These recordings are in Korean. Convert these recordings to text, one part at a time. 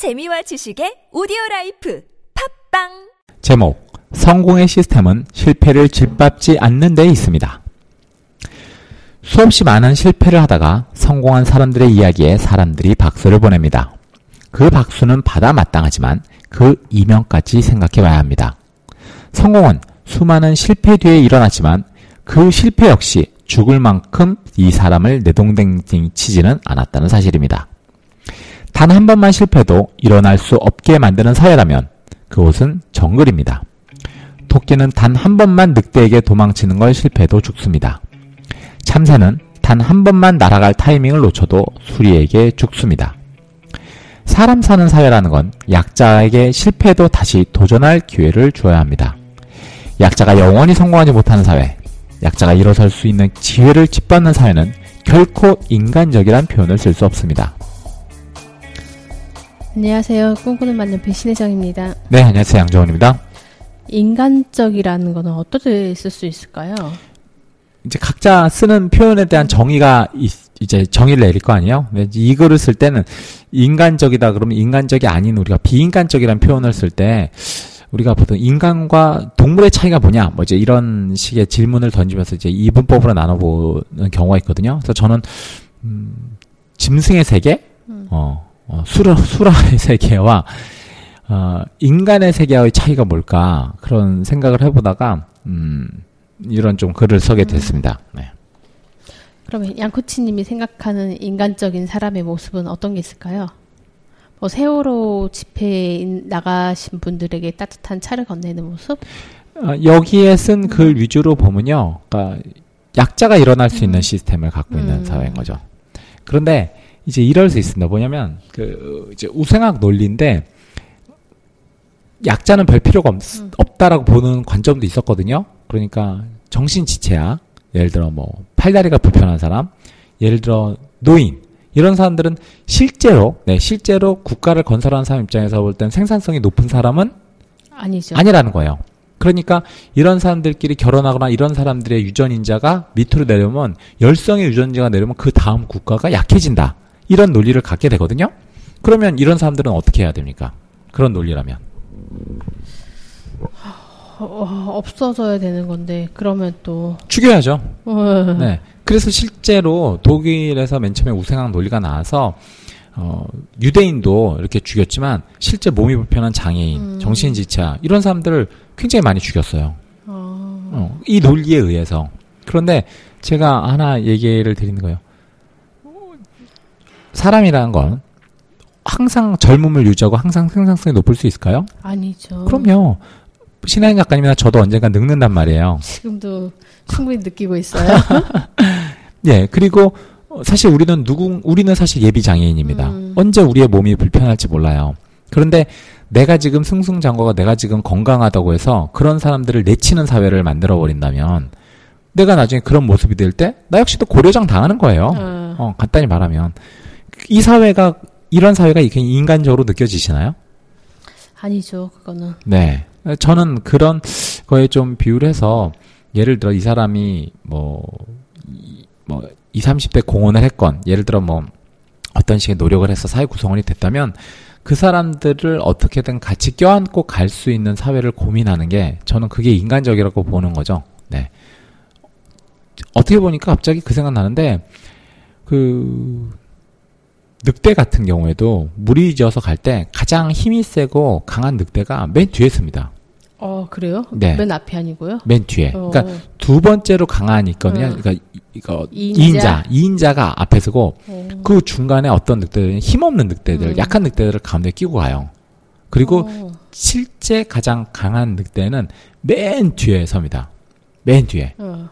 재미와 지식의 오디오 life 팟빵 제목 성공의 시스템은 실패를 짓밟지 않는 데 있습니다. 수없이 많은 실패를 하다가 성공한 사람들의 이야기에 사람들이 박수를 보냅니다. 그 박수는 받아 마땅하지만 그 이면까지 생각해 봐야 합니다. 성공은 수많은 실패 뒤에 일어났지만 그 실패 역시 죽을 만큼 이 사람을 내동댕 치지는 않았다는 사실입니다. 단 한 번만 실패도 일어날 수 없게 만드는 사회라면 그곳은 정글입니다. 토끼는 단 한 번만 늑대에게 도망치는 걸 실패해도 죽습니다. 참새는 단 한 번만 날아갈 타이밍을 놓쳐도 수리에게 죽습니다. 사람 사는 사회라는 건 약자에게 실패해도 다시 도전할 기회를 주어야 합니다. 약자가 영원히 성공하지 못하는 사회, 약자가 일어설 수 있는 기회를 짓밟는 사회는 결코 인간적이란 표현을 쓸 수 없습니다. 안녕하세요. 꿈꾸는 만년필 신혜정입니다. 네, 안녕하세요. 양정원입니다. 인간적이라는 거는 어떻게 쓸 수 있을까요? 이제 각자 쓰는 표현에 대한 정의가 있- 이제 정의를 내릴 거 아니에요? 이제 이거를 쓸 때는 인간적이다 그러면 인간적이 아닌 우리가 비인간적이라는 표현을 쓸 때 우리가 보통 인간과 동물의 차이가 뭐냐 뭐 이제 이런 식의 질문을 던지면서 이제 이분법으로 나눠보는 경우가 있거든요. 그래서 저는 음, 짐승의 세계, 어, 어 수라 수라의 세계와 어, 인간의 세계와의 차이가 뭘까 그런 생각을 해보다가 음, 이런 좀 글을 써게 됐습니다. 네. 그러면 양코치님이 생각하는 인간적인 사람의 모습은 어떤 게 있을까요? 뭐 세월호 집회에 나가신 분들에게 따뜻한 차를 건네는 모습? 어, 여기에 쓴 글 위주로 보면요, 그러니까 약자가 일어날 수 있는 시스템을 갖고 있는 음. 사회인 거죠. 그런데 이제 이럴 수 있습니다. 뭐냐면 그 이제 우생학 논리인데 약자는 별 필요가 없, 없다라고 보는 관점도 있었거든요. 그러니까 정신 지체야. 예를 들어 뭐 팔다리가 불편한 사람, 예를 들어 노인 이런 사람들은 실제로 네 실제로 국가를 건설하는 사람 입장에서 볼 땐 생산성이 높은 사람은 아니죠. 아니라는 거예요. 그러니까 이런 사람들끼리 결혼하거나 이런 사람들의 유전인자가 밑으로 내려오면 열성의 유전자가 내려오면 그 다음 국가가 약해진다. 이런 논리를 갖게 되거든요. 그러면 이런 사람들은 어떻게 해야 됩니까? 그런 논리라면. 어, 없어져야 되는 건데 그러면 또 죽여야죠. 어, 네. 그래서 실제로 독일에서 맨 처음에 우생학 논리가 나와서 어, 유대인도 이렇게 죽였지만 실제 몸이 불편한 장애인, 정신 지체 이런 사람들을 굉장히 많이 죽였어요. 어, 어, 이 논리에 의해서. 그런데 제가 하나 얘기를 드리는 거예요. 사람이라는 건 항상 젊음을 유지하고 항상 생산성이 높을 수 있을까요? 아니죠. 그럼요. 신하인 작가님이나 저도 언젠가 늙는단 말이에요. 지금도 충분히 느끼고 있어요. 예, 그리고 어, 사실 우리는 누구, 우리는 사실 예비 장애인입니다. 음. 언제 우리의 몸이 불편할지 몰라요. 그런데 내가 지금 승승장구가 내가 지금 건강하다고 해서 그런 사람들을 내치는 사회를 만들어 버린다면 내가 나중에 그런 모습이 될 때 나 역시도 고려장 당하는 거예요. 어, 어, 간단히 말하면 이 사회가 이런 사회가 이렇게 인간적으로 느껴지시나요? 아니죠. 그거는 네. 저는 그런 거에 좀 비유를 해서 예를 들어 이 사람이 뭐, 이, 뭐, 20, 30대 공헌을 했건, 예를 들어 뭐, 어떤 식의 노력을 해서 사회 구성원이 됐다면, 그 사람들을 어떻게든 같이 껴안고 갈 수 있는 사회를 고민하는 게, 저는 그게 인간적이라고 보는 거죠. 네. 어떻게 보니까 갑자기 그 생각 나는데, 그, 늑대 같은 경우에도 물이 지어서 갈 때 가장 힘이 세고 강한 늑대가 맨 뒤에 있습니다. 어 그래요? 네. 맨 앞이 아니고요. 맨 뒤에. 어. 그러니까 두 번째로 강한 있거든요. 음. 그러니까 이- 이거 이인자. 2인자, 2인자가 앞에 서고 어. 그 중간에 어떤 늑대들은 힘없는 늑대들, 음. 약한 늑대들을 가운데 끼고 가요. 그리고 어. 실제 가장 강한 늑대는 맨 뒤에 섭니다. 맨 뒤에. 어.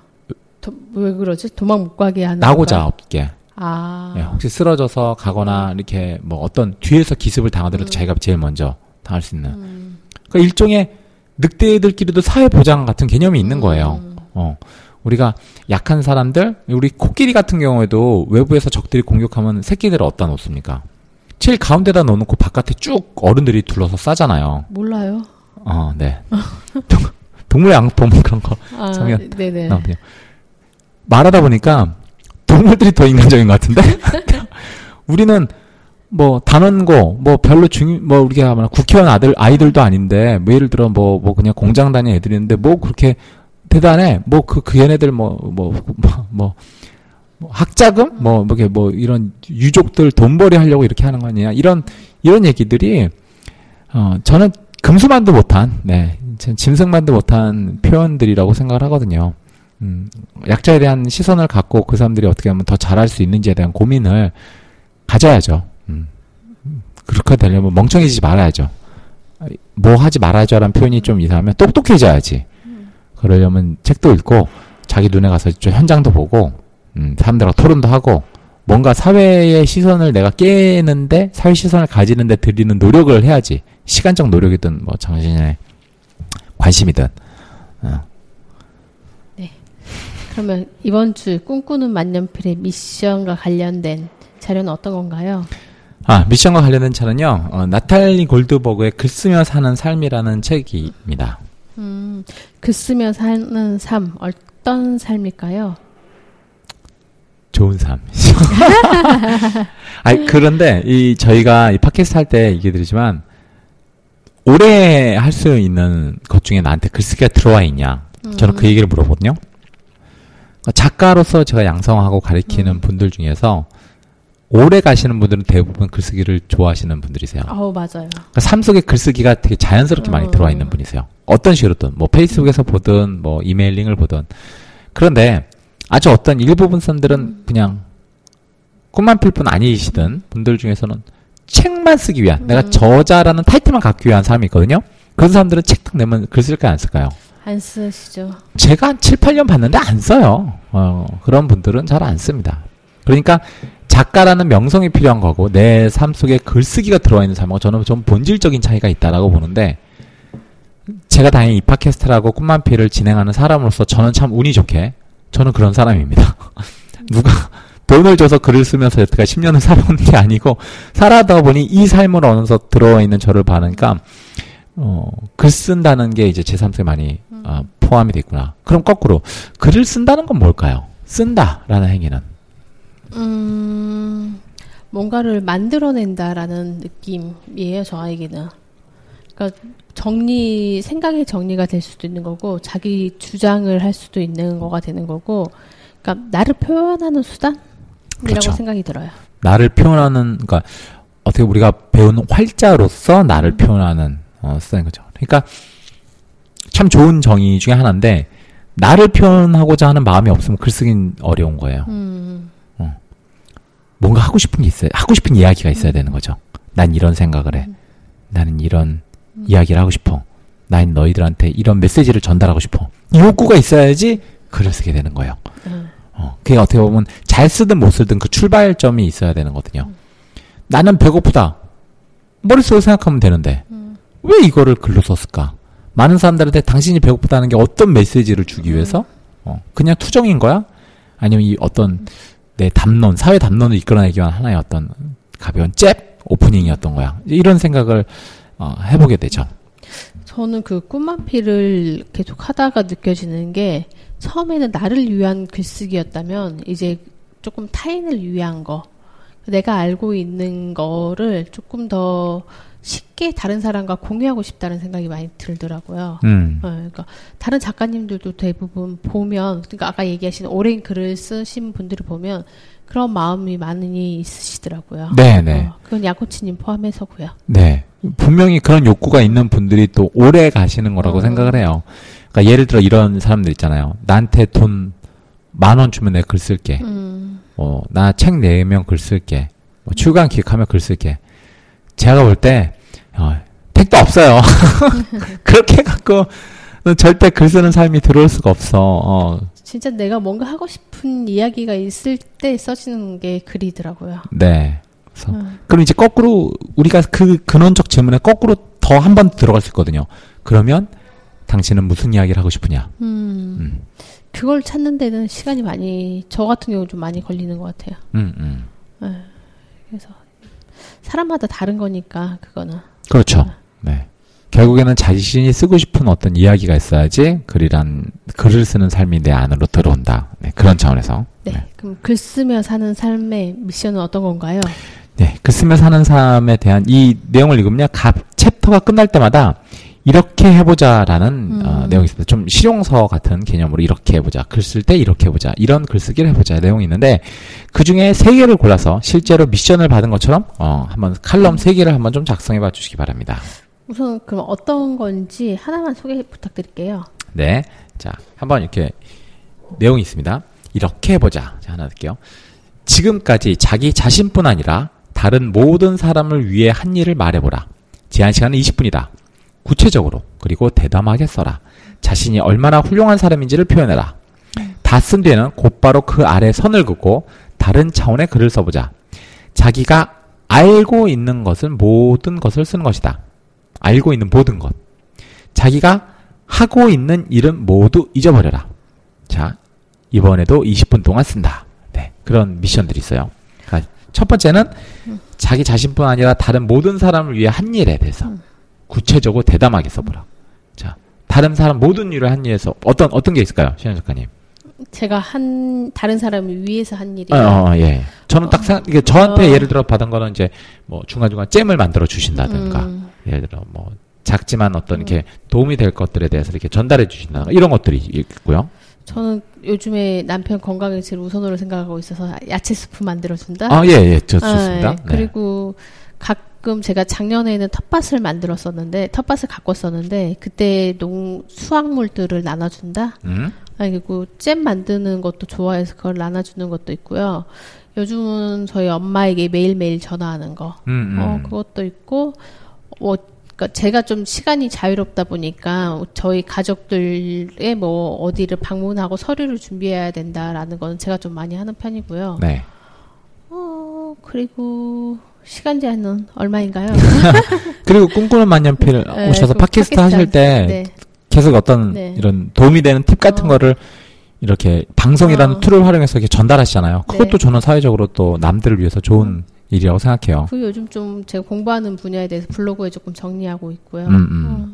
도, 왜 그러지? 도망 못 가게 하는 나고자 건가요? 없게. 아. 예, 혹시 쓰러져서 가거나 이렇게 뭐 어떤 뒤에서 기습을 당하더라도 자기가 제일 먼저 당할 수 있는. 음. 그러니까 일종의 늑대들끼리도 사회 보장 같은 개념이 있는 거예요. 음. 어. 우리가 약한 사람들, 우리 코끼리 같은 경우에도 외부에서 적들이 공격하면 새끼들을 어디다 놓습니까? 제일 가운데다 넣어놓고 바깥에 쭉 어른들이 둘러서 싸잖아요. 몰라요. 어, 네. 동- 동물 양품 그런 거 아. 네네. 나오네요. 말하다 보니까 동물들이 더 인간적인 것 같은데? 우리는 뭐 단원고 뭐 별로 중요 뭐 우리가 말 국회의원 아들 아이들도 아닌데 뭐 예를 들어 뭐뭐 그냥 공장 다니는 애들인데 뭐 그렇게 대단해 뭐그그 얘네들 뭐뭐 뭐 뭐 학자금 뭐 뭐게 뭐 이런 유족들 돈벌이 하려고 이렇게 하는 거 아니냐 이런 이런 얘기들이 어 저는 금수만도 못한 네전 짐승만도 못한 표현들이라고 생각을 하거든요. 음, 약자에 대한 시선을 갖고 그 사람들이 어떻게 하면 더 잘할 수 있는지에 대한 고민을 가져야죠. 음. 그렇게 되려면 멍청해지지 말아야죠. 뭐 하지 말아야죠라는 표현이 좀 이상하면 똑똑해져야지. 그러려면 책도 읽고 자기 눈에 가서 좀 현장도 보고 음, 사람들하고 토론도 하고 뭔가 사회의 시선을 내가 깨는데 사회 시선을 가지는데 들이는 노력을 해야지. 시간적 노력이든 뭐 정신의 관심이든. 어. 그러면 이번 주 꿈꾸는 만년필의 미션과 관련된 자료는 어떤 건가요? 아, 미션과 관련된 차는요, 어, 나탈리 골드버그의 글 쓰며 사는 삶이라는 책입니다. 음, 글 쓰며 사는 삶 어떤 삶일까요? 좋은 삶. 아니, 그런데, 이, 저희가 이 팟캐스트 할 때 얘기 드리지만, 오래 할 수 있는 것 중에 나한테 글쓰기가 들어와 있냐. 저는 그 얘기를 물어보거든요. 작가로서 제가 양성하고 가리키는 분들 중에서, 오래 가시는 분들은 대부분 글쓰기를 좋아하시는 분들이세요. 아우 맞아요. 그러니까 삶 속에 글쓰기가 되게 자연스럽게 많이 음. 들어와 있는 분이세요. 어떤 식으로든 뭐 페이스북에서 보든 뭐 이메일링을 보든 그런데 아주 어떤 일부분 사람들은 그냥 꿈만 필 뿐 아니시던 분들 중에서는 책만 쓰기 위한 내가 음. 저자라는 타이틀만 갖기 위한 사람이 있거든요. 그런 사람들은 책 딱 내면 글 쓸까요 안 쓸까요? 안 쓰시죠? 제가 한 7, 8년 봤는데 안 써요. 어, 그런 분들은 잘 안 씁니다. 그러니까 작가라는 명성이 필요한 거고 내 삶 속에 글쓰기가 들어와 있는 삶하고 저는 좀 본질적인 차이가 있다라고 보는데 제가 다행히 이 팟캐스트라고 꿈만피를 진행하는 사람으로서 저는 참 운이 좋게 저는 그런 사람입니다. 누가 돈을 줘서 글을 쓰면서 여태까 10년을 살아온 게 아니고 살아다 보니 이 삶을 어느서 들어와 있는 저를 봐니까 어, 글 쓴다는 게 이제 제삶 속에 많이 아, 포함이 돼 있구나. 그럼 거꾸로 글을 쓴다는 건 뭘까요? 쓴다라는 행위는 음, 뭔가를 만들어낸다라는 느낌이에요, 저에게는. 그러니까 정리, 생각의 정리가 될 수도 있는 거고, 자기 주장을 할 수도 있는 거가 되는 거고, 그러니까 나를 표현하는 수단이라고 그렇죠. 생각이 들어요. 나를 표현하는 그러니까 어떻게 우리가 배우는 활자로서 나를 표현하는 어, 쓰는 거죠. 그러니까 참 좋은 정의 중에 하나인데 나를 표현하고자 하는 마음이 없으면 글쓰긴 어려운 거예요. 음, 뭔가 하고 싶은 게 있어요. 하고 싶은 이야기가 있어야 되는 거죠. 난 이런 생각을 해. 나는 이런 이야기를 하고 싶어. 난 너희들한테 이런 메시지를 전달하고 싶어. 이 욕구가 있어야지 글을 쓰게 되는 거예요. 음. 어, 그게 어떻게 보면 잘 쓰든 못 쓰든 그 출발점이 있어야 되는 거거든요. 나는 배고프다. 머릿속에 생각하면 되는데 왜 이거를 글로 썼을까? 많은 사람들한테 당신이 배고프다는 게 어떤 메시지를 주기 위해서 어, 그냥 투정인 거야? 아니면 이 어떤 내 담론, 사회 담론을 이끌어내기 위한 하나의 어떤 가벼운 잽 오프닝이었던 거야. 이런 생각을 어, 해보게 되죠. 저는 그 꿈만피를 계속 하다가 느껴지는 게 처음에는 나를 위한 글쓰기였다면 이제 조금 타인을 위한 거 내가 알고 있는 거를 조금 더 쉽게 다른 사람과 공유하고 싶다는 생각이 많이 들더라고요. 음, 어, 그러니까 다른 작가님들도 대부분 보면 그러니까 아까 얘기하신 오랜 글을 쓰신 분들을 보면 그런 마음이 많이 있으시더라고요. 네, 네. 어, 그건 야코치님 포함해서고요. 네. 분명히 그런 욕구가 있는 분들이 또 오래 가시는 거라고 어. 생각을 해요. 그러니까 예를 들어 이런 사람들 있잖아요. 나한테 돈 만 원 주면 내가 글 쓸게. 음, 어, 나 책 내면 글 쓸게. 뭐 출간 기획하면 글 쓸게. 제가 볼 때, 어, 택도 없어요. 그렇게 해갖고, 절대 글 쓰는 삶이 들어올 수가 없어. 어, 진짜 내가 뭔가 하고 싶은 이야기가 있을 때 써지는 게 글이더라고요. 네. 그래서, 음. 그럼 이제 거꾸로, 우리가 그 근원적 질문에 거꾸로 더 한 번 들어갈 수 있거든요. 그러면, 당신은 무슨 이야기를 하고 싶으냐? 음, 음, 그걸 찾는 데는 시간이 많이 저 같은 경우 좀 많이 걸리는 것 같아요. 음, 음. 그래서 사람마다 다른 거니까 그거는 그렇죠. 네. 결국에는 자신이 쓰고 싶은 어떤 이야기가 있어야지 글이란 글을 쓰는 삶이 내 안으로 들어온다. 네, 그런 차원에서. 네. 네. 그럼 글 쓰며 사는 삶의 미션은 어떤 건가요? 네, 글 쓰며 사는 삶에 대한 이 내용을 읽으면 각 챕터가 끝날 때마다 이렇게 해보자라는 음. 어, 내용이 있습니다. 좀 실용서 같은 개념으로 이렇게 해보자. 글 쓸 때 이렇게 해보자. 이런 글쓰기를 해보자 내용이 있는데 그 중에 세 개를 골라서 실제로 미션을 받은 것처럼 어, 한번 칼럼 세 개를 한번 좀 작성해봐 주시기 바랍니다. 우선 그럼 어떤 건지 하나만 소개 부탁드릴게요. 네, 자 한번 이렇게 내용이 있습니다. 이렇게 해보자. 자 하나 할게요. 지금까지 자기 자신뿐 아니라 다른 모든 사람을 위해 한 일을 말해보라. 제한 시간은 20분이다. 구체적으로 그리고 대담하게 써라. 자신이 얼마나 훌륭한 사람인지를 표현해라. 다 쓴 뒤에는 곧바로 그 아래 선을 긋고 다른 차원의 글을 써보자. 자기가 알고 있는 것은 모든 것을 쓰는 것이다. 알고 있는 모든 것. 자기가 하고 있는 일은 모두 잊어버려라. 자, 이번에도 20분 동안 쓴다. 네, 그런 미션들이 있어요. 그러니까 첫 번째는 자기 자신뿐 아니라 다른 모든 사람을 위해 한 일에 대해서 구체적으로 대담하게 써보라. 자, 다른 사람 모든 일을 한 일에서 어떤 어떤 게 있을까요, 신현 작가님? 제가 한 다른 사람을 위해서 한 일이 어, 어, 예. 저는 딱 생각, 이게 저한테 어. 예를 들어 받은 거는 이제 뭐 중간 중간 잼을 만들어 주신다든가, 음. 예를 들어 뭐 작지만 어떤 이렇게 도움이 될 것들에 대해서 이렇게 전달해 주신다든가 이런 것들이 있고요. 저는 요즘에 남편 건강을 제일 우선으로 생각하고 있어서 야채 스프 만들어 준다. 아, 예, 예, 저 아, 좋습니다. 예. 네. 그리고 가끔 제가 작년에는 텃밭을 만들었었는데 텃밭을 가꿨었는데 그때 농 수확물들을 나눠준다. 음, 아니 그리고 잼 만드는 것도 좋아해서 그걸 나눠주는 것도 있고요. 요즘은 저희 엄마에게 매일매일 전화하는 거, 음, 음. 어 그것도 있고, 뭐 그러니까 제가 좀 시간이 자유롭다 보니까 저희 가족들의 뭐 어디를 방문하고 서류를 준비해야 된다라는 거는 제가 좀 많이 하는 편이고요. 네. 어 그리고 시간 제한은 얼마인가요? 그리고 꿈꾸는 만년필 네, 오셔서 그 팟캐스트 팟캐스트 하실 때 네. 계속 어떤 네. 이런 도움이 되는 팁 같은 어. 거를 이렇게 방송이라는 어. tool을 활용해서 이렇게 전달하시잖아요. 그것도 네. 저는 사회적으로 또 남들을 위해서 좋은 일이라고 생각해요. 그 요즘 좀 제가 공부하는 분야에 대해서 블로그에 조금 정리하고 있고요. 음, 음. 어,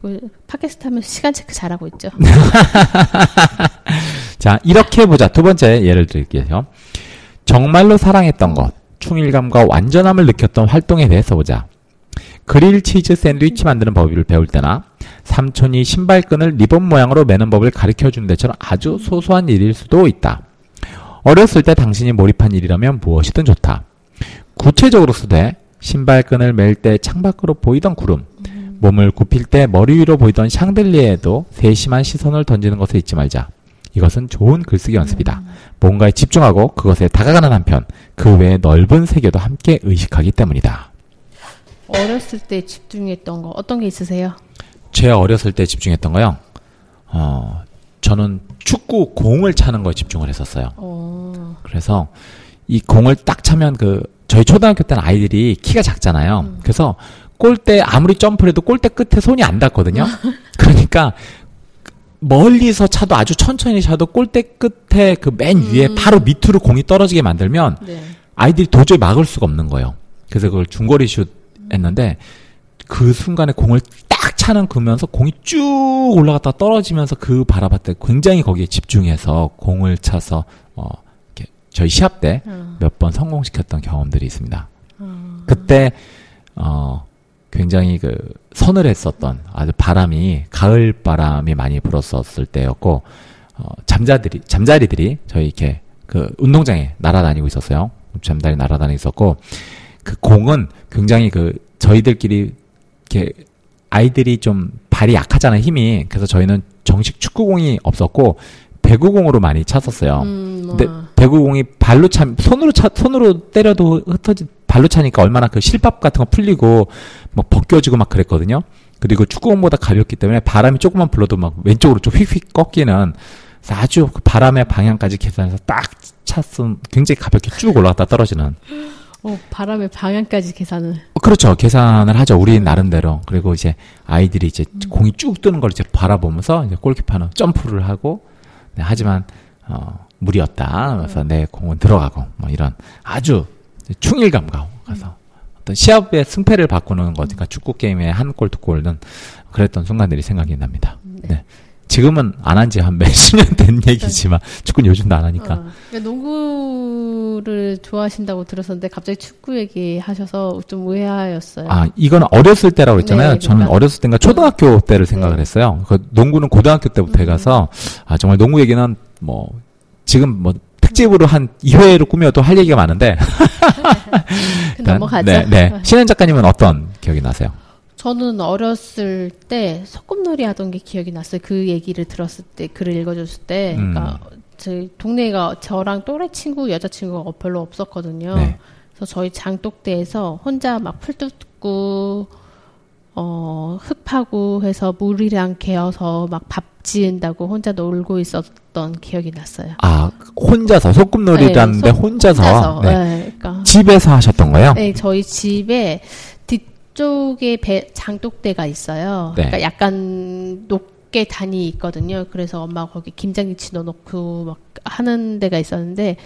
그 팟캐스트 하면서 시간 체크 잘하고 있죠. 자, 이렇게 해보자. 두 번째 예를 들게요. 정말로 사랑했던 것, 충일감과 완전함을 느꼈던 활동에 대해서 보자. 그릴 치즈 샌드위치 만드는 법을 배울 때나 삼촌이 신발끈을 리본 모양으로 매는 법을 가르쳐 주는 데처럼 아주 소소한 일일 수도 있다. 어렸을 때 당신이 몰입한 일이라면 무엇이든 좋다. 구체적으로 쓰되 신발끈을 멜 때 창밖으로 보이던 구름, 몸을 굽힐 때 머리 위로 보이던 샹들리에도 세심한 시선을 던지는 것을 잊지 말자. 이것은 좋은 글쓰기 연습이다. 뭔가에 집중하고 그것에 다가가는 한편 그 외의 넓은 세계도 함께 의식하기 때문이다. 어렸을 때 집중했던 거 어떤 게 있으세요? 제가 어렸을 때 집중했던 거요. 어, 저는 축구 공을 차는 거에 집중을 했었어요. 어, 그래서 이 공을 딱 차면 그 저희 초등학교 때는 아이들이 키가 작잖아요. 그래서 골대 아무리 점프를 해도 골대 끝에 손이 안 닿거든요. 그러니까 멀리서 차도 아주 천천히 차도 골대 끝에 그 맨 위에 바로 밑으로 공이 떨어지게 만들면 네. 아이들이 도저히 막을 수가 없는 거예요. 그래서 그걸 중거리 슛 했는데 그 순간에 공을 딱 차는 그면서 공이 쭉 올라갔다 떨어지면서 그 바라봤을 때 굉장히 거기에 집중해서 공을 차서 어 이렇게 저희 시합 때 몇번 어. 성공시켰던 경험들이 있습니다. 그때 어 굉장히 그 서늘했었던 아주 바람이 가을 바람이 많이 불었었을 때였고 어, 잠자들이 잠자리들이 저희 이렇게 그 운동장에 날아다니고 있었어요. 잠자리 날아다니고 있었고 그 공은 굉장히 그 저희들끼리 이렇게 아이들이 좀 발이 약하잖아요 힘이 그래서 저희는 정식 축구공이 없었고 배구공으로 많이 찼었어요. 음, 뭐. 근데 배구공이 발로 차 손으로 차 손으로 때려도 흩어지 발로 차니까 얼마나 그 실밥 같은 거 풀리고 막 벗겨지고 막 그랬거든요. 그리고 축구공보다 가볍기 때문에 바람이 조금만 불러도 막 왼쪽으로 좀 휙휙 꺾이는 아주 그 바람의 방향까지 계산해서 딱 찼음 굉장히 가볍게 쭉 올라갔다 떨어지는. 어, 바람의 방향까지 계산을. 어, 그렇죠. 계산을 하죠. 우리 나름대로. 그리고 이제 아이들이 이제 공이 쭉 뜨는 걸 이제 바라보면서 이제 골키퍼는 점프를 하고 네, 하지만 어 무리였다. 그래서 내 공은 들어가고 뭐 이런 아주 충일감과 가서 어떤 시합의 승패를 바꾸는 거니까 축구 게임의 한 골 두 골은 그랬던 순간들이 생각이 납니다. 네. 지금은 안 한 지 한 몇십 년 된 얘기지만 축구는 요즘도 안 하니까. 어, 그러니까 축구를 좋아하신다고 들었었는데 갑자기 축구 얘기 하셔서 좀 의아였어요. 아, 이건 어렸을 때라고 했잖아요. 네, 저는 그러니까. 어렸을 때인가 초등학교 때를 생각을 네. 했어요. 그 농구는 고등학교 때부터 음. 해가서, 아, 정말 농구 얘기는 뭐, 지금 뭐, 특집으로 한 2회를 꾸며도 할 얘기가 많은데. 그 넘어가죠. 네, 네. 신현 작가님은 어떤 기억이 나세요? 저는 어렸을 때 소꿉놀이 하던 게 기억이 났어요. 그 얘기를 들었을 때, 글을 읽어줬을 때. 음. 그러니까 저희 동네가 저랑 또래 친구, 여자친구가 별로 없었거든요. 네. 그래서 저희 장독대에서 혼자 막 풀 뜯고, 어, 흙 파고 해서 물이랑 개어서 막 밥 지은다고 혼자 놀고 있었던 기억이 났어요. 아, 혼자서, 소꿉놀이라는데 네, 소- 혼자서, 네. 네, 그러니까. 집에서 하셨던 거예요? 네, 저희 집에 뒤쪽에 배, 장독대가 있어요. 네. 그러니까 약간 높게 단이 있거든요. 그래서 엄마가 거기 김장김치 넣어놓고 막 하는 데가 있었는데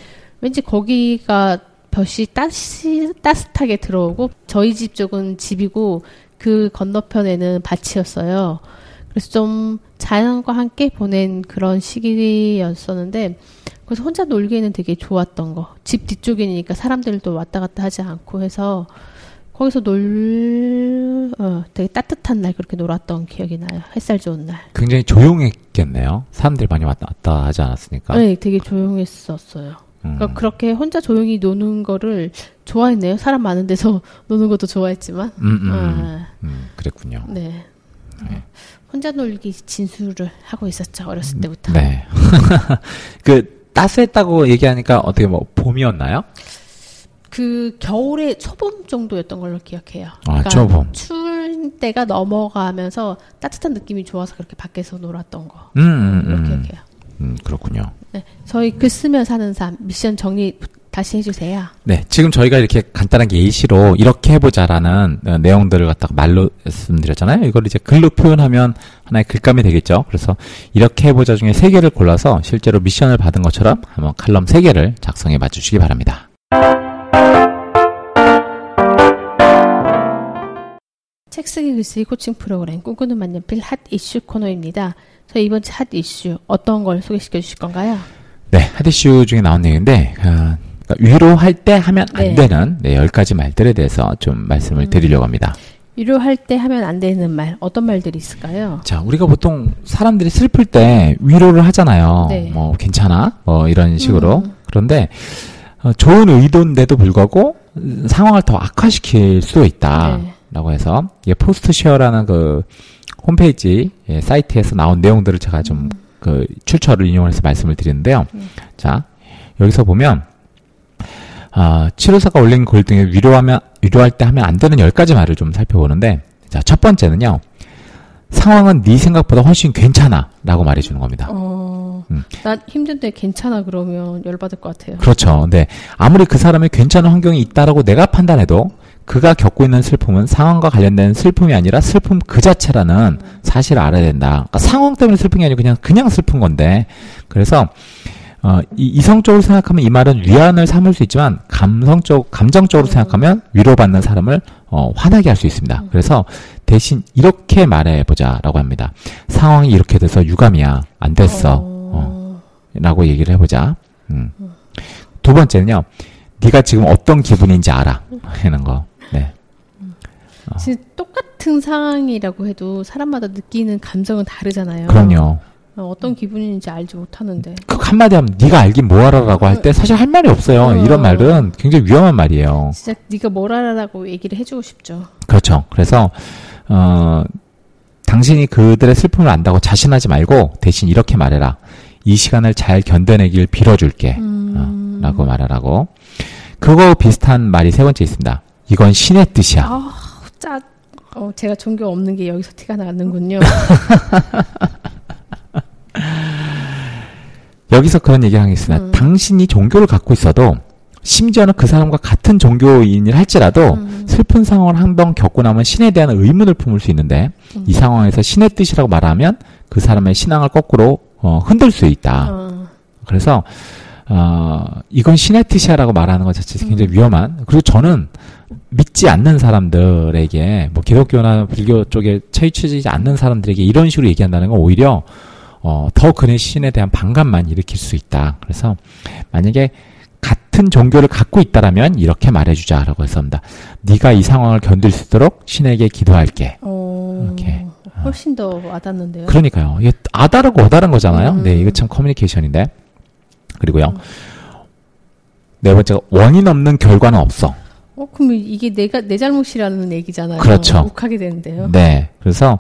왠지 거기가 볕이 따시, 따뜻하게 들어오고 저희 집 쪽은 집이고 그 건너편에는 밭이었어요. 그래서 좀 자연과 함께 보낸 그런 시기였었는데 그래서 혼자 놀기에는 되게 좋았던 거. 집 뒤쪽이니까 사람들도 왔다 갔다 하지 않고 해서 거기서 놀, 어, 되게 따뜻한 날 그렇게 놀았던 기억이 나요. 햇살 좋은 날. 굉장히 조용했겠네요. 사람들이 많이 왔다 갔다 하지 않았으니까. 네, 되게 조용했었어요. 음. 그러니까 그렇게 혼자 조용히 노는 거를 좋아했네요. 사람 많은 데서 노는 것도 좋아했지만. 음, 음, 음. 아, 음, 그랬군요. 네. 혼자 놀기 진수를 하고 있었죠. 어렸을 때부터. 네. 그, 따스했다고 얘기하니까 어떻게 뭐, 봄이었나요? 그 겨울에 초봄 정도였던 걸로 기억해요. 아, 초봄. 추울 때가 넘어가면서 따뜻한 느낌이 좋아서 그렇게 밖에서 놀았던 거. 음, 음, 음. 기억해요. 음, 그렇군요. 네. 저희 글 쓰며 사는 삶 미션 정리 다시 해주세요. 네, 지금 저희가 이렇게 간단하게 예시로 이렇게 해보자라는 어, 내용들을 갖다가 말로 말씀드렸잖아요. 이걸 이제 글로 표현하면 하나의 글감이 되겠죠. 그래서 이렇게 해보자 중에 세 개를 골라서 실제로 미션을 받은 것처럼 한번 칼럼 세 개를 작성해 봐주시기 바랍니다. 책 쓰기 글쓰기 코칭 프로그램 꿈꾸는 만년필 hot issue 코너입니다. 저희 이번 주 hot issue 어떤 걸 소개시켜 주실 건가요? 네, hot issue 중에 나온 내용인데, 어, 그러니까 위로할 때 하면 안 네. 되는 네, 10가지 말들에 대해서 좀 말씀을 드리려고 합니다. 위로할 때 하면 안 되는 말 어떤 말들이 있을까요? 자, 우리가 보통 사람들이 슬플 때 위로를 하잖아요. 네. 뭐, 괜찮아? 뭐, 이런 식으로. 음. 그런데, 어, 좋은 의도인데도 불구하고 음, 상황을 더 악화시킬 수도 있다. 네. 라고 해서, 이게 포스트 쉐어라는 그 홈페이지 예, 사이트에서 나온 내용들을 제가 좀 그 출처를 인용해서 말씀을 드리는데요. 음. 자, 여기서 보면, 아, 치료사가 올린 글 등에 위로하면, 위로할 때 하면 안 되는 10가지 말을 좀 살펴보는데, 자, 첫 번째는요. 상황은 네 생각보다 훨씬 괜찮아. 라고 말해주는 겁니다. 어, 음. 나 힘든데 괜찮아 그러면 열받을 것 같아요. 그렇죠. 근데 아무리 그 사람이 괜찮은 환경이 있다라고 내가 판단해도 그가 겪고 있는 슬픔은 상황과 관련된 슬픔이 아니라 슬픔 그 자체라는 사실을 알아야 된다. 그러니까 상황 때문에 슬픈 게 아니고 그냥 그냥 슬픈 건데. 그래서 어, 이, 이성적으로 생각하면 이 말은 위안을 삼을 수 있지만 감성적 감정적으로 생각하면 위로받는 사람을 어, 화나게 할 수 있습니다. 그래서 대신 이렇게 말해보자라고 합니다. 상황이 이렇게 돼서 유감이야 안 됐어. 어. 라고 얘기를 해보자. 음. 두 번째는요. 네가 지금 어떤 기분인지 알아. 하는 거. 네. 진짜 똑같은 상황이라고 해도 사람마다 느끼는 감정은 다르잖아요. 그럼요. 어, 어떤 기분인지 알지 못하는데. 그 한마디 하면 네가 알긴 뭐하라라고 할 때 사실 할 말이 없어요. 어. 이런 말은 굉장히 위험한 말이에요. 진짜 네가 뭘 알아라고 얘기를 해주고 싶죠. 그렇죠. 그래서 어 당신이 그들의 슬픔을 안다고 자신하지 말고 대신 이렇게 말해라. 이 시간을 잘 견뎌내길 빌어줄게. 음. 어, 라고 말하라고. 그거 비슷한 말이 세 번째 있습니다. 이건 신의 뜻이야. 아, 짜. 어, 제가 종교 없는 게 여기서 티가 나는군요. 여기서 그런 얘기를 하겠습니다. 음. 당신이 종교를 갖고 있어도 심지어는 그 사람과 같은 종교인을 할지라도 음. 슬픈 상황을 한 번 겪고 나면 신에 대한 의문을 품을 수 있는데 음. 이 상황에서 신의 뜻이라고 말하면 그 사람의 신앙을 거꾸로 어, 흔들 수 있다. 어, 그래서 어, 이건 신의 뜻이야라고 말하는 것 자체가 굉장히 위험한. 그리고 저는 믿지 않는 사람들에게 뭐 기독교나 불교 쪽에 처치지 않는 사람들에게 이런 식으로 얘기한다는 건 오히려 어, 더 그의 신에 대한 반감만 일으킬 수 있다. 그래서 만약에 같은 종교를 갖고 있다라면 이렇게 말해주자라고 했습니다. 네가 이 상황을 견딜 수 있도록 신에게 기도할게. 어, 이렇게. 훨씬 더 와닿는데요. 그러니까요. 이게 아다르고 어다른 거잖아요. 음. 네, 이거 참 커뮤니케이션인데. 그리고요. 네 번째가 원인 없는 결과는 없어. 어, 그럼 이게 내가 내 잘못이라는 얘기잖아요. 그렇죠. 욱하게 되는데요. 네. 그래서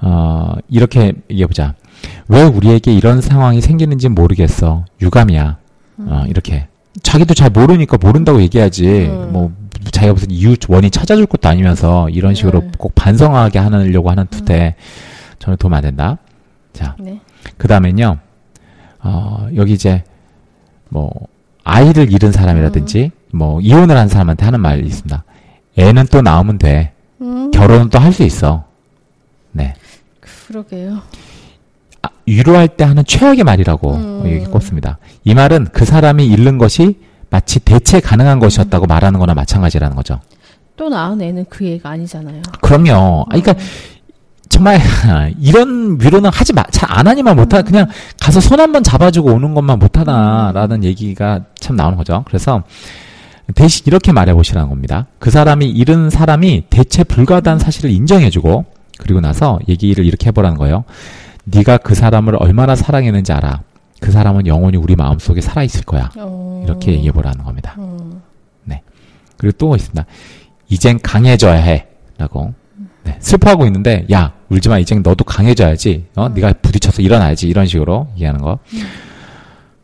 어, 이렇게 얘기해 보자. 왜 우리에게 이런 상황이 생기는지 모르겠어. 유감이야. 어, 이렇게. 자기도 잘 모르니까 모른다고 얘기하지. 음. 뭐 자기가 무슨 이유 원인 찾아줄 것도 아니면서 이런 식으로 네. 꼭 반성하게 하려고 하는 투대 저는 도움 안 된다. 자, 네. 그 다음엔요, 어, 여기 이제, 뭐, 아이를 잃은 사람이라든지, 뭐, 이혼을 한 사람한테 하는 말이 있습니다. 애는 또 낳으면 돼. 음, 결혼은 또 할 수 있어. 네. 그러게요. 아, 위로할 때 하는 최악의 말이라고 음. 여기 꼽습니다. 이 말은 그 사람이 잃는 것이 마치 대체 가능한 것이었다고 말하는 거나 마찬가지라는 거죠. 또 낳은 애는 그 애가 아니잖아요. 그럼요. 아, 그러니까, 정말, 이런 위로는 하지 마, 잘 안 하니만 못하, 그냥 가서 손 한번 잡아주고 오는 것만 못하다라는 얘기가 참 나오는 거죠. 그래서, 대신 이렇게 말해보시라는 겁니다. 그 사람이 잃은 사람이 대체 불가하다는 사실을 인정해주고, 그리고 나서 얘기를 이렇게 해보라는 거예요. 네가 그 사람을 얼마나 사랑했는지 알아. 그 사람은 영원히 우리 마음속에 살아있을 거야. 어, 이렇게 얘기해보라는 겁니다. 음, 그리고 또 있습니다. 이젠 강해져야 해. 라고. 네, 슬퍼하고 있는데, 야, 울지 마. 이젠 너도 강해져야지. 어, 네가 부딪혀서 일어나야지. 이런 식으로 얘기하는 거.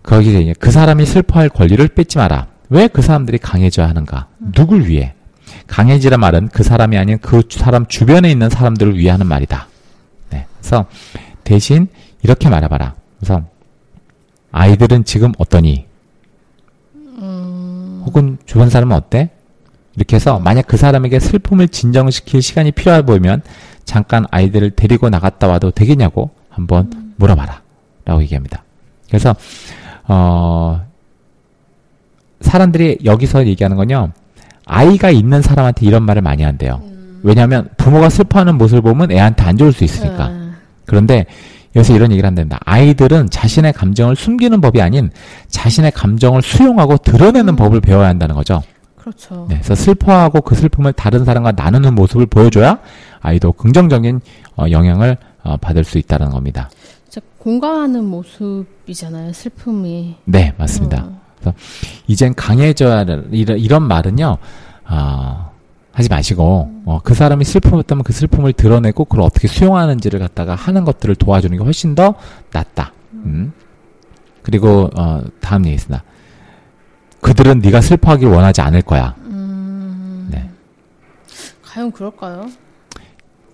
거기에 이제 그 사람이 슬퍼할 권리를 뺏지 마라. 왜 그 사람들이 강해져야 하는가? 누굴 위해? 강해지란 말은 그 사람이 아닌 그 사람 주변에 있는 사람들을 위해 하는 말이다. 네. 그래서 대신 이렇게 말해봐라. 그래서 아이들은 지금 어떠니? 혹은 주변 사람은 어때? 이렇게 해서 만약 그 사람에게 슬픔을 진정시킬 시간이 필요해 보이면 잠깐 아이들을 데리고 나갔다 와도 되겠냐고 한번 물어봐라. 라고 얘기합니다. 그래서, 어, 사람들이 여기서 얘기하는 건요, 아이가 있는 사람한테 이런 말을 많이 한대요. 왜냐하면 부모가 슬퍼하는 모습을 보면 애한테 안 좋을 수 있으니까. 아, 그런데 여기서 이런 얘기를 한답니다. 아이들은 자신의 감정을 숨기는 법이 아닌 자신의 감정을 수용하고 드러내는 법을 배워야 한다는 거죠. 그렇죠. 네, 그래서 슬퍼하고 그 슬픔을 다른 사람과 나누는 모습을 보여줘야 아이도 긍정적인 어, 영향을 어, 받을 수 있다는 겁니다. 진짜 공감하는 모습이잖아요. 슬픔이. 네, 맞습니다. 어, 이젠 강해져야 할- 이런, 이런 말은요, 아, 하지 마시고, 어, 그 사람이 슬픔이었다면 그 슬픔을 드러내고 그걸 어떻게 수용하는지를 갖다가 하는 것들을 도와주는 게 훨씬 더 낫다. 음. 그리고, 어, 다음 얘기 있습니다. 그들은 네가 슬퍼하길 원하지 않을 거야. 음, 네. 과연 그럴까요?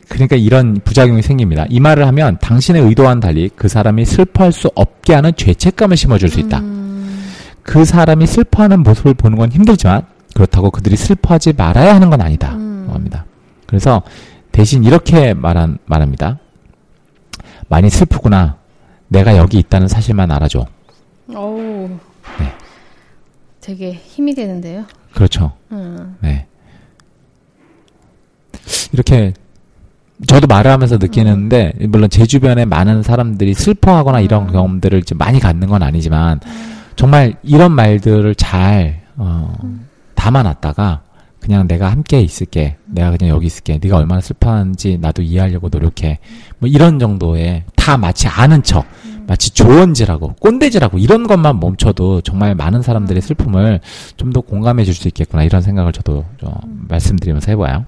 그러니까 이런 부작용이 생깁니다. 이 말을 하면 당신의 의도와는 달리 그 사람이 슬퍼할 수 없게 하는 죄책감을 심어줄 수 있다. 음, 그 사람이 슬퍼하는 모습을 보는 건 힘들지만 그렇다고 그들이 슬퍼하지 말아야 하는 건 아니다. 음. 합니다. 그래서 대신 이렇게 말한, 말합니다. 많이 슬프구나. 내가 여기 있다는 사실만 알아줘. 어우. 네. 되게 힘이 되는데요. 그렇죠. 음, 네. 이렇게 저도 말을 하면서 느끼는데 물론 제 주변에 많은 사람들이 슬퍼하거나 이런 음. 경험들을 좀 많이 갖는 건 아니지만 정말 이런 말들을 잘 어, 담아놨다가 그냥 내가 함께 있을게 내가 그냥 여기 있을게 네가 얼마나 슬퍼하는지 나도 이해하려고 노력해 뭐 이런 정도의 다 마치 아는 척 마치 조언질하고 꼰대질하고 이런 것만 멈춰도 정말 많은 사람들의 슬픔을 좀 더 공감해 줄 수 있겠구나 이런 생각을 저도 좀 말씀드리면서 해봐요.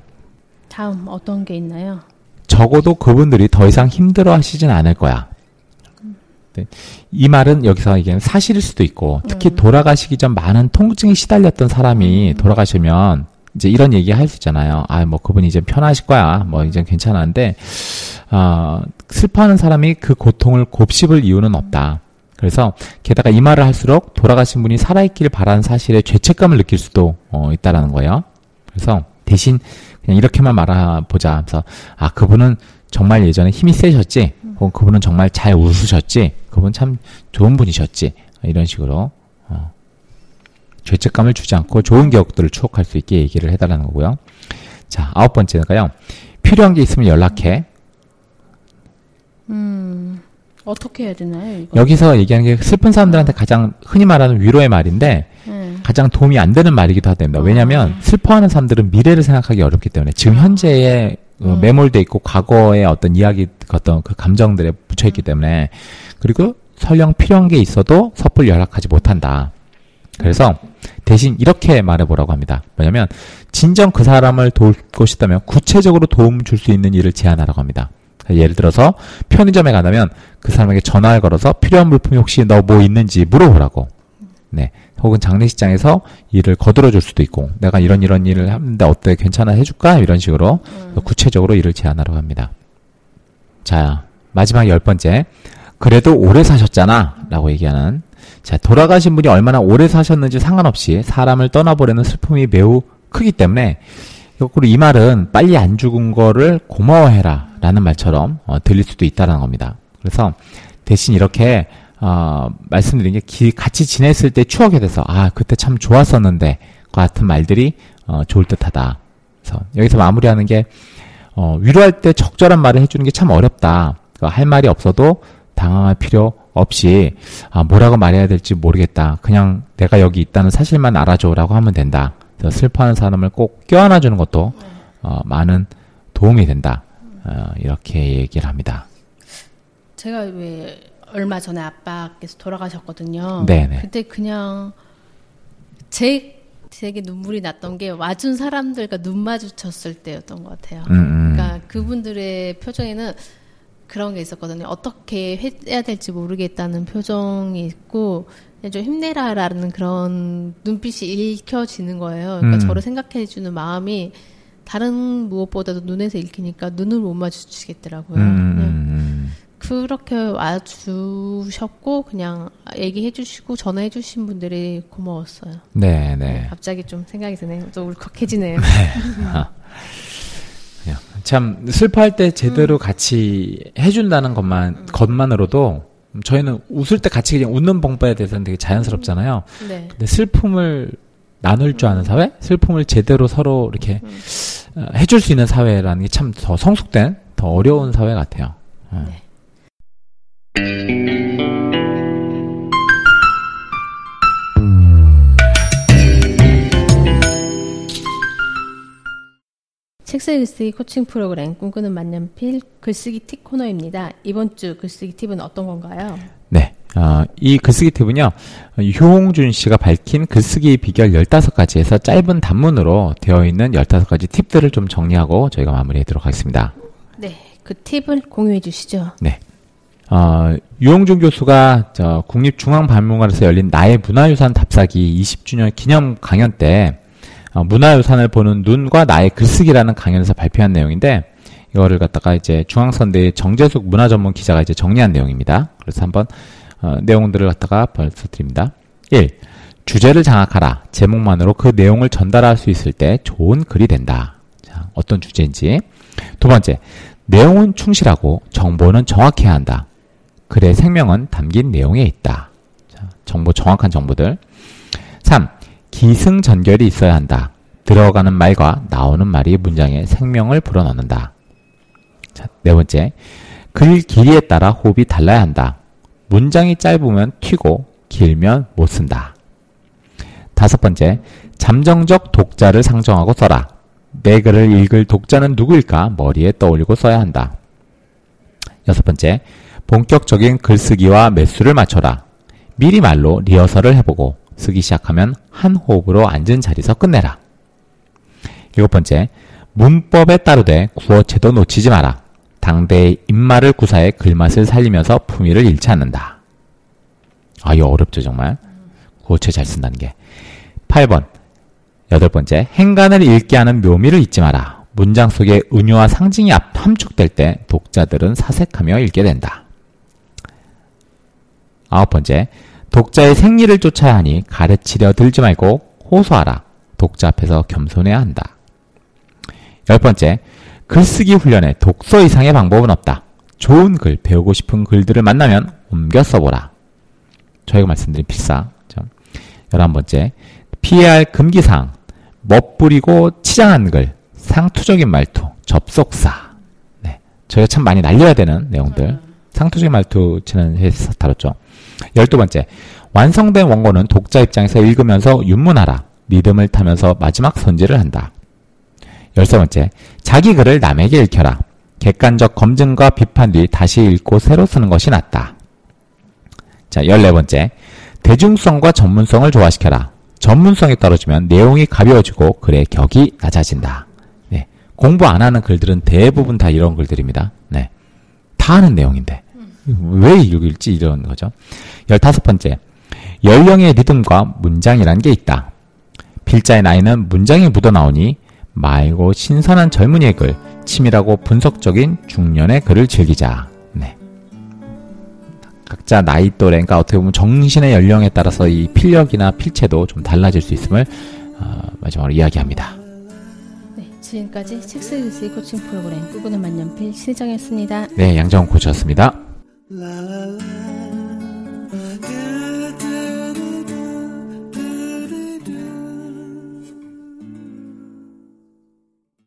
다음 어떤 게 있나요? 적어도 그분들이 더 이상 힘들어 하시진 않을 거야. 네. 이 말은 여기서 이게 사실일 수도 있고, 특히 돌아가시기 전 많은 통증에 시달렸던 사람이 돌아가시면, 이제 이런 얘기 할 수 있잖아요. 아, 뭐, 그분이 이제 편하실 거야. 뭐, 이제 괜찮았는데, 아, 슬퍼하는 사람이 그 고통을 곱씹을 이유는 없다. 그래서, 게다가 이 말을 할수록 돌아가신 분이 살아있길 바라는 사실에 죄책감을 느낄 수도, 어, 있다라는 거예요. 그래서, 대신, 그냥 이렇게만 말해보자 하면서, 아, 그분은 정말 예전에 힘이 세셨지, 혹은 그분은 정말 잘 웃으셨지, 그분 참 좋은 분이셨지, 이런 식으로, 어, 죄책감을 주지 않고 좋은 기억들을 추억할 수 있게 얘기를 해달라는 거고요. 자, 아홉 번째가요. 필요한 게 있으면 연락해. 음, 어떻게 해야 되나요, 이거? 여기서 얘기하는 게 슬픈 사람들한테 가장 흔히 말하는 위로의 말인데, 네. 가장 도움이 안 되는 말이기도 하답니다. 왜냐하면 슬퍼하는 사람들은 미래를 생각하기 어렵기 때문에 지금 현재에 어, 음. 매몰돼 있고 과거의 어떤 이야기 어떤 그 감정들에 묻혀 있기 때문에 그리고 설령 필요한 게 있어도 섣불리 연락하지 못한다. 그래서 대신 이렇게 말해보라고 합니다. 뭐냐면 진정 그 사람을 돕고 싶다면 구체적으로 도움 줄 수 있는 일을 제안하라고 합니다. 예를 들어서 편의점에 가다면 그 사람에게 전화를 걸어서 필요한 물품이 혹시 너 뭐 있는지 물어보라고. 네. 혹은 장례식장에서 일을 거들어 줄 수도 있고 내가 이런 이런 일을 하는데 어때 괜찮아 해줄까 이런 식으로 구체적으로 일을 제안하라고 합니다. 자 마지막 열 번째 그래도 오래 사셨잖아 라고 얘기하는 자 돌아가신 분이 얼마나 오래 사셨는지 상관없이 사람을 떠나보내는 슬픔이 매우 크기 때문에 거꾸로 이 말은 빨리 안 죽은 거를 고마워해라 라는 말처럼 어, 들릴 수도 있다는 겁니다. 그래서 대신 이렇게 어, 말씀드린 게 기- 같이 지냈을 때 추억에 대해서 아 그때 참 좋았었는데 같은 말들이 어, 좋을 듯하다. 그래서 여기서 마무리하는 게 어, 위로할 때 적절한 말을 해주는 게 참 어렵다. 그할 말이 없어도 당황할 필요 없이 아, 뭐라고 말해야 될지 모르겠다. 그냥 내가 여기 있다는 사실만 알아줘라고 하면 된다. 그래서 슬퍼하는 사람을 꼭 껴안아주는 것도 어, 많은 도움이 된다. 어, 이렇게 얘기를 합니다. 제가 왜 얼마 전에 아빠께서 돌아가셨거든요. 네네. 그때 그냥 제 되게 눈물이 났던 게 와준 사람들과 눈 마주쳤을 때였던 것 같아요. 음, 음. 그러니까 그분들의 표정에는 그런 게 있었거든요. 어떻게 해야 될지 모르겠다는 표정이 있고 좀 힘내라라는 그런 눈빛이 읽혀지는 거예요. 그러니까 음. 저를 생각해주는 마음이 다른 무엇보다도 눈에서 읽히니까 눈을 못 마주치겠더라고요. 음, 음, 음. 그렇게 와주셨고 그냥 얘기해 주시고 전화해 주신 분들이 고마웠어요. 네, 네. 갑자기 좀 생각이 드네요. 또 울컥해지네요. 그냥 참 슬퍼할 때 제대로 같이 해준다는 것만 것만으로도 저희는 웃을 때 같이 그냥 웃는 방법에 대해서는 되게 자연스럽잖아요. 네. 근데 슬픔을 나눌 줄 아는 사회, 슬픔을 제대로 서로 이렇게 어, 해줄 수 있는 사회라는 게 참 더 성숙된, 더 어려운 사회 같아요. 어. 네. 책쓰기 글쓰기 코칭 프로그램 꿈꾸는 만년필 글쓰기 팁 코너입니다. 이번 주 글쓰기 팁은 어떤 건가요? 네. 어, 이 글쓰기 팁은요, 어, 효홍준 씨가 밝힌 글쓰기 비결 15가지에서 짧은 단문으로 되어 있는 15가지 팁들을 좀 정리하고 저희가 마무리하도록 하겠습니다. 네, 그 팁을 공유해 주시죠. 네. 어, 유홍준 교수가 저 국립중앙박물관에서 열린 나의 문화유산 답사기 20주년 기념 강연 때 어, 문화유산을 보는 눈과 나의 글쓰기라는 강연에서 발표한 내용인데 이거를 갖다가 이제 중앙선대의 정재숙 문화전문 기자가 이제 정리한 내용입니다. 그래서 한번 어, 내용들을 갖다가 벌써드립니다. 1. 주제를 장악하라. 제목만으로 그 내용을 전달할 수 있을 때 좋은 글이 된다. 자, 어떤 주제인지. 두 번째, 내용은 충실하고 정보는 정확해야 한다. 글의 생명은 담긴 내용에 있다. 자, 정보 정확한 정보들. 3. 기승전결이 있어야 한다. 들어가는 말과 나오는 말이 문장에 생명을 불어넣는다. 자, 네 번째. 글 길이에 따라 호흡이 달라야 한다. 문장이 짧으면 튀고 길면 못 쓴다. 다섯 번째. 잠정적 독자를 상정하고 써라. 내 글을 읽을 독자는 누구일까 머리에 떠올리고 써야 한다. 여섯 번째. 본격적인 글쓰기와 매수를 맞춰라. 미리 말로 리허설을 해보고 쓰기 시작하면 한 호흡으로 앉은 자리에서 끝내라. 일곱 번째. 문법에 따르되 구어체도 놓치지 마라. 당대의 입말을 구사해 글맛을 살리면서 품위를 잃지 않는다. 아, 이거 어렵죠, 정말. 구어체 잘 쓴다는 게. 8번. 여덟 번째. 행간을 읽게 하는 묘미를 잊지 마라. 문장 속에 은유와 상징이 앞- 함축될 때 독자들은 사색하며 읽게 된다. 아홉 번째. 독자의 생리를 쫓아야 하니 가르치려 들지 말고 호소하라. 독자 앞에서 겸손해야 한다. 열 번째. 글쓰기 훈련에 독서 이상의 방법은 없다. 좋은 글, 배우고 싶은 글들을 만나면 옮겨 써보라. 저희가 말씀드린 필사. 열한 번째. 피해야 할 금기사항. 멋부리고 치장한 글, 상투적인 말투, 접속사. 네. 저희가 참 많이 날려야 되는 내용들. 상투적인 말투 지난 회에서 다뤘죠. 열두 번째, 완성된 원고는 독자 입장에서 읽으면서 윤문하라. 리듬을 타면서 마지막 손질을 한다. 열세 번째, 자기 글을 남에게 읽혀라. 객관적 검증과 비판 뒤 다시 읽고 새로 쓰는 것이 낫다. 자, 열네 번째, 대중성과 전문성을 조화시켜라. 전문성이 떨어지면 내용이 가벼워지고 글의 격이 낮아진다. 네. 공부 안 하는 글들은 대부분 다 이런 글들입니다. 네. 다 아는 내용인데. 왜 읽을지 이런 거죠. 열다섯 번째, 연령의 리듬과 문장이란 게 있다. 필자의 나이는 문장에 묻어나오니 맑고 신선한 젊은이의 글, 치밀하고 분석적인 중년의 글을 즐기자. 네. 각자 나이 또래, 그러니까 어떻게 보면 정신의 연령에 따라서 이 필력이나 필체도 좀 달라질 수 있음을 어, 마지막으로 이야기합니다. 네, 지금까지 책쓰기 코칭 프로그램 꾸꾸는 만년필 신혜정이었습니다. 네, 양정훈 코치였습니다. la la la.